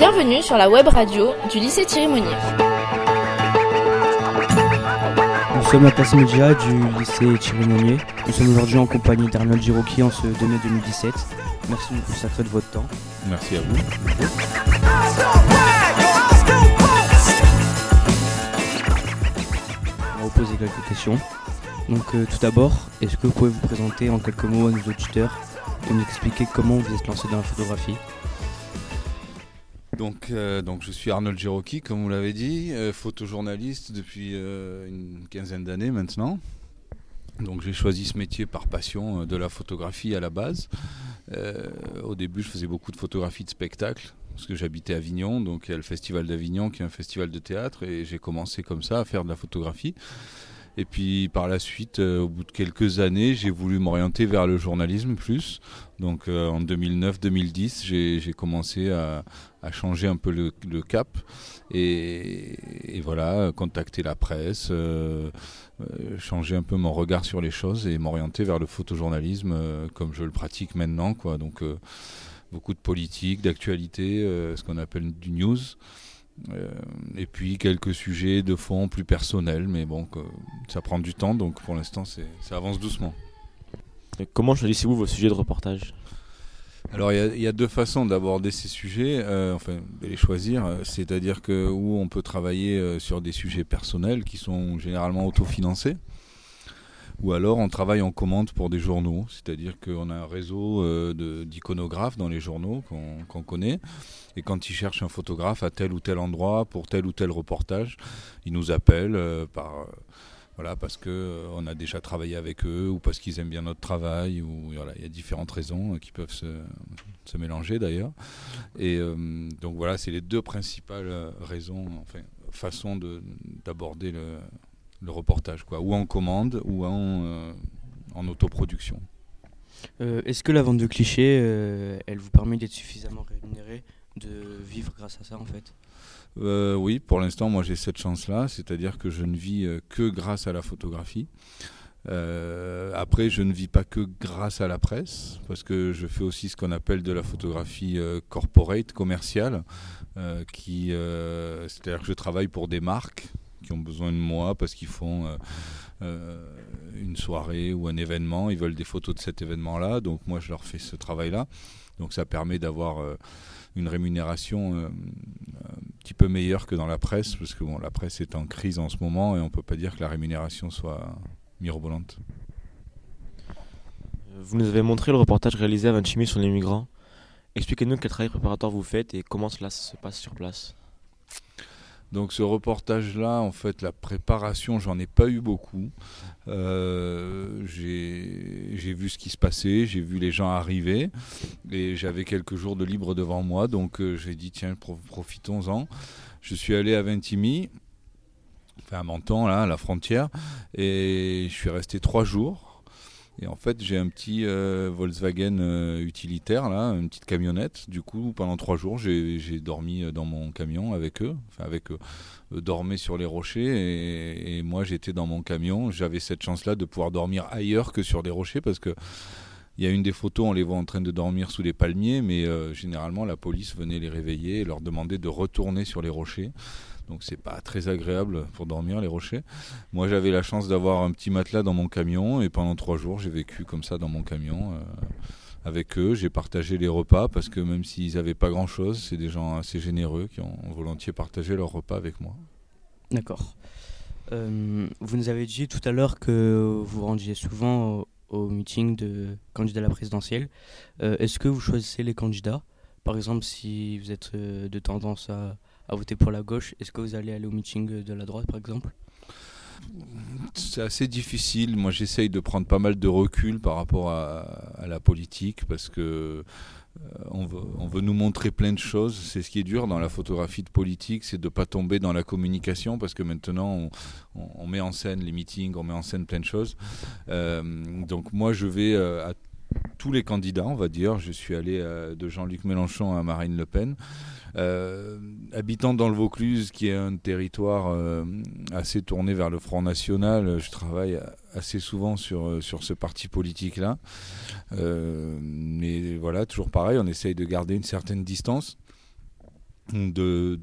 Bienvenue sur la web radio du lycée Thierry Monnier. Nous sommes la classe média du lycée Thierry Monnier. Nous sommes aujourd'hui en compagnie d'Arnold Giroki en ce 2 mai 2017. Merci de nous consacrer de votre temps. Merci à vous. On va vous poser quelques questions. Donc euh, tout d'abord, est-ce que vous pouvez vous présenter en quelques mots à nos auditeurs et nous expliquer comment vous êtes lancé dans la photographie? Donc, euh, donc je suis Arnold Giroki, comme vous l'avez dit, euh, photojournaliste depuis euh, une quinzaine d'années maintenant. Donc j'ai choisi ce métier par passion de la photographie à la base. Au début, je faisais beaucoup de photographies de spectacles parce que j'habitais Avignon, donc il y a le festival d'Avignon qui est un festival de théâtre et j'ai commencé comme ça à faire de la photographie. Et puis par la suite, euh, au bout de quelques années, j'ai voulu m'orienter vers le journalisme plus. Donc euh, en 2009-2010, j'ai commencé à, changer un peu le, cap et, voilà, contacter la presse, euh, changer un peu mon regard sur les choses et m'orienter vers le photojournalisme comme je le pratique maintenant. Donc beaucoup de politique, d'actualité, ce qu'on appelle du news. Euh, et puis quelques sujets de fond plus personnels, mais bon, ça prend du temps, donc pour l'instant ça avance doucement. Et Comment choisissez-vous vos sujets de reportage? Alors il y a- il y, a deux façons d'aborder ces sujets, euh, enfin de les choisir, c'est-à-dire que où on peut travailler euh, sur des sujets personnels qui sont généralement autofinancés, ou alors on travaille en commande pour des journaux, c'est-à-dire qu'on a un réseau euh, d'iconographes dans les journaux qu'on qu'on connaît, et quand ils cherchent un photographe à tel ou tel endroit pour tel ou tel reportage, ils nous appellent euh, par euh, voilà, parce que euh, a déjà travaillé avec eux ou parce qu'ils aiment bien notre travail il y a différentes raisons qui peuvent se, mélanger d'ailleurs. Et donc voilà, c'est les deux principales raisons, enfin façons de d'aborder le, le reportage quoi, ou en commande ou en euh, en autoproduction. Euh, Est-ce que la vente de clichés, euh, elle vous permet d'être suffisamment rémunéré, de vivre grâce à ça en fait? Euh, oui, pour l'instant, moi j'ai cette chance-là, c'est-à-dire que je ne vis que grâce à la photographie. Après, je ne vis pas que grâce à la presse, parce que je fais aussi ce qu'on appelle de la photographie corporate, commerciale, qui, c'est-à-dire que je travaille pour des marques qui ont besoin de moi parce qu'ils font euh, euh, une soirée ou un événement, ils veulent des photos de cet événement-là, donc moi je leur fais ce travail-là. Donc ça permet d'avoir euh, une rémunération un petit peu meilleure que dans la presse, parce que bon, la presse est en crise en ce moment et on peut pas dire que la rémunération soit mirobolante. Vous nous avez montré le reportage réalisé à Vintimille sur les migrants. Expliquez-nous quel travail préparatoire vous faites et comment cela se passe sur place. Donc ce reportage-là, en fait, la préparation, j'en ai pas eu beaucoup. Euh, j'ai vu ce qui se passait, j'ai vu les gens arriver, et j'avais quelques jours de libre devant moi, donc euh, j'ai dit tiens, pro- profitons-en. Je suis allé à Vintimille, enfin à Menton, là, à la frontière, et je suis resté trois jours. Et en fait, j'ai un petit euh, Volkswagen euh, utilitaire, là, une petite camionnette. Du coup, pendant trois jours, j'ai dormi euh, dans mon camion avec eux. Enfin, avec eux. Sur les rochers et, et moi, j'étais dans mon camion. J'avais cette chance-là de pouvoir dormir ailleurs que sur des rochers parce que il y a une des photos, on les voit en train de dormir sous les palmiers, mais euh, généralement, la police venait les réveiller et leur demandait de retourner sur les rochers. Donc c'est pas très agréable pour dormir les rochers. Moi j'avais la chance d'avoir un petit matelas dans mon camion et pendant trois jours j'ai vécu comme ça dans mon camion euh, avec eux. J'ai partagé les repas parce que même s'ils n'avaient pas grand chose, c'est des gens assez généreux qui ont volontiers partagé leurs repas avec moi. D'accord. Euh, vous nous avez dit tout à l'heure que vous rendiez souvent au, meeting de candidats à la présidentielle. Euh, Est-ce que vous choisissez les candidats? Par exemple, si vous êtes euh, de tendance à, voter pour la gauche, est-ce que vous allez aller au meeting de la droite, par exemple? C'est assez difficile. Moi, j'essaye de prendre pas mal de recul par rapport à, à la politique parce que on, veut, on veut nous montrer plein de choses. C'est ce qui est dur dans la photographie de politique, c'est de pas tomber dans la communication parce que maintenant on, met en scène les meetings, on met en scène plein de choses. Euh, donc moi, je vais euh, à tous les candidats, on va dire. Je suis allé euh, de Jean-Luc Mélenchon à Marine Le Pen. Euh, habitant dans le Vaucluse, qui est un territoire euh, assez tourné vers le Front National, je travaille assez souvent sur, euh, sur ce parti politique-là. Euh, mais voilà, toujours pareil, on essaye de garder une certaine distance. de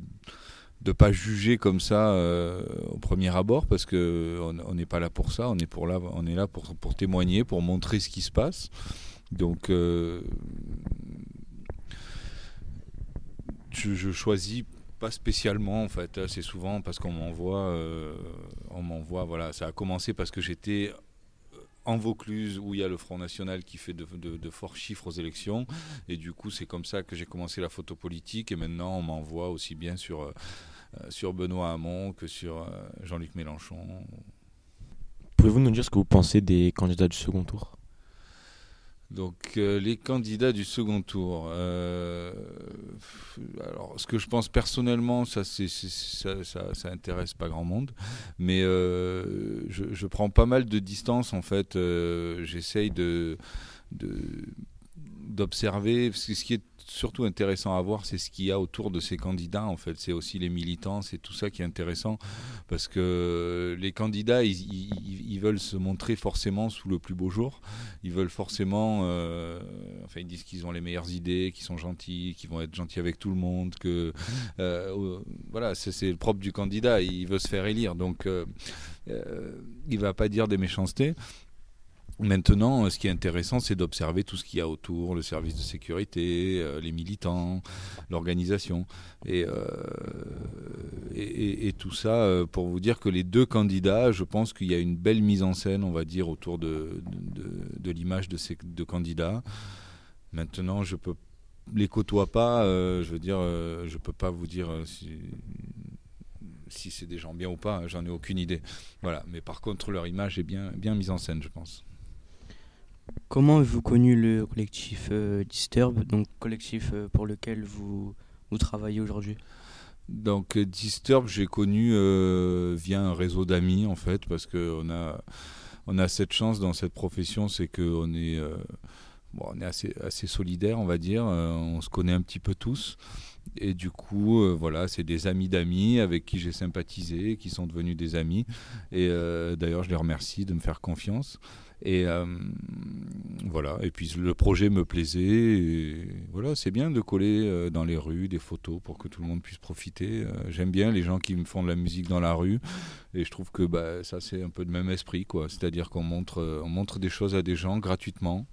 de pas juger comme ça euh, au premier abord parce que on n'est pas là pour ça on est pour là on est là pour, pour témoigner pour montrer ce qui se passe donc je, choisis pas spécialement en fait c'est souvent parce qu'on m'envoie euh, on m'envoie voilà ça a commencé parce que j'étais en Vaucluse où il y a le Front National qui fait de, forts chiffres aux élections. Et du coup, c'est comme ça que j'ai commencé la photo politique. Et maintenant, on m'envoie aussi bien sur, euh, sur Benoît Hamon que sur euh, Jean-Luc Mélenchon. Pouvez-vous nous dire ce que vous pensez des candidats du second tour? Donc euh, les candidats du second tour. Euh, alors ce que je pense personnellement, ça c'est ça, intéresse pas grand monde, mais euh, je, prends pas mal de distance en fait. J'essaye de d'observer ce qui est surtout intéressant à voir, c'est ce qu'il y a autour de ces candidats. En fait, c'est aussi les militants, c'est tout ça qui est intéressant parce que les candidats, ils, veulent se montrer forcément sous le plus beau jour. Ils veulent forcément, euh, enfin, ils disent qu'ils ont les meilleures idées, qu'ils sont gentils, qu'ils vont être gentils avec tout le monde. Que euh, voilà, c'est le propre du candidat. Il veut se faire élire, donc euh, il va pas dire des méchancetés. Maintenant, ce qui est intéressant, c'est d'observer tout ce qu'il y a autour, le service de sécurité, euh, les militants, l'organisation. Et, euh, tout ça euh, pour vous dire que les deux candidats, je pense qu'il y a une belle mise en scène, on va dire, autour de, de, l'image de ces deux candidats. Maintenant, je peux les côtoie pas, euh, je veux dire, euh, je peux pas vous dire si si c'est des gens bien ou pas, j'en ai aucune idée. Voilà, mais par contre leur image est bien bien mise en scène, je pense. Comment avez-vous connu le collectif euh, Disturb, donc collectif euh, pour lequel vous, vous travaillez aujourd'hui? Donc Disturb, j'ai connu euh, via un réseau d'amis en fait, parce qu'on a, on a cette chance dans cette profession, c'est qu'on est, bon, on est assez, assez solidaire, on va dire, on se connaît un petit peu tous. Et du coup, euh, voilà, c'est des amis d'amis avec qui j'ai sympathisé, qui sont devenus des amis. Et euh, d'ailleurs, je les remercie de me faire confiance. Et euh, voilà. Et puis le projet me plaisait. Et voilà, c'est bien de coller dans les rues des photos pour que tout le monde puisse profiter. J'aime bien les gens qui me font de la musique dans la rue. Et je trouve que bah, ça, c'est un peu de même esprit, quoi. C'est-à-dire qu'on montre, on montre des choses à des gens gratuitement.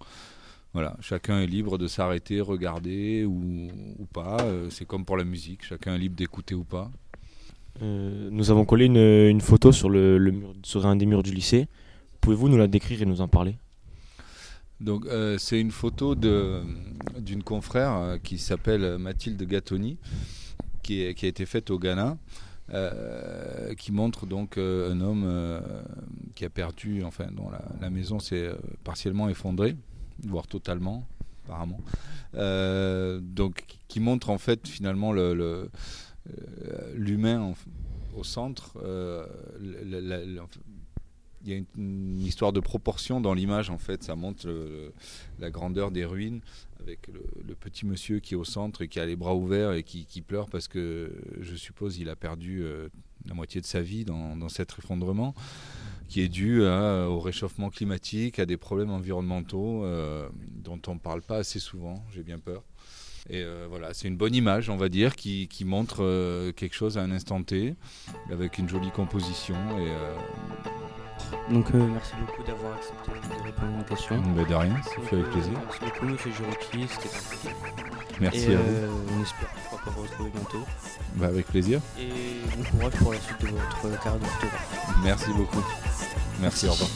Voilà, chacun est libre de s'arrêter, regarder ou, pas. Euh, c'est comme pour la musique, chacun est libre d'écouter ou pas. Euh, nous avons collé une, photo sur un des murs du lycée. Pouvez-vous nous la décrire et nous en parler? Donc, euh, c'est une photo d'une confrère qui s'appelle Mathilde Gattoni, qui, a été faite au Ghana. Euh, qui montre donc euh, un homme euh, qui a perdu, enfin, dont la, maison s'est partiellement effondrée, voire totalement, apparemment. Euh, donc, qui montre en fait finalement le, le, l'humain au centre. Euh, il y a une, histoire de proportion dans l'image en fait, ça montre la grandeur des ruines avec le, petit monsieur qui est au centre et qui a les bras ouverts et qui, pleure parce que je suppose il a perdu euh, la moitié de sa vie dans, cet effondrement qui est dû au réchauffement climatique, à des problèmes environnementaux euh, dont on ne parle pas assez souvent, j'ai bien peur. Et euh, voilà, c'est une bonne image, on va dire, qui, montre quelque chose à un instant T, avec une jolie composition. Donc euh, merci beaucoup d'avoir accepté de répondre à nos questions. Mais de rien, ça fait avec plaisir. Merci beaucoup, monsieur c'était un Merci et, à euh, vous. On espère pouvoir vous retrouver bientôt. Bah, avec plaisir. Et bon courage pour la suite de votre carrière de photographe. Merci beaucoup. Merci, Merci. au revoir.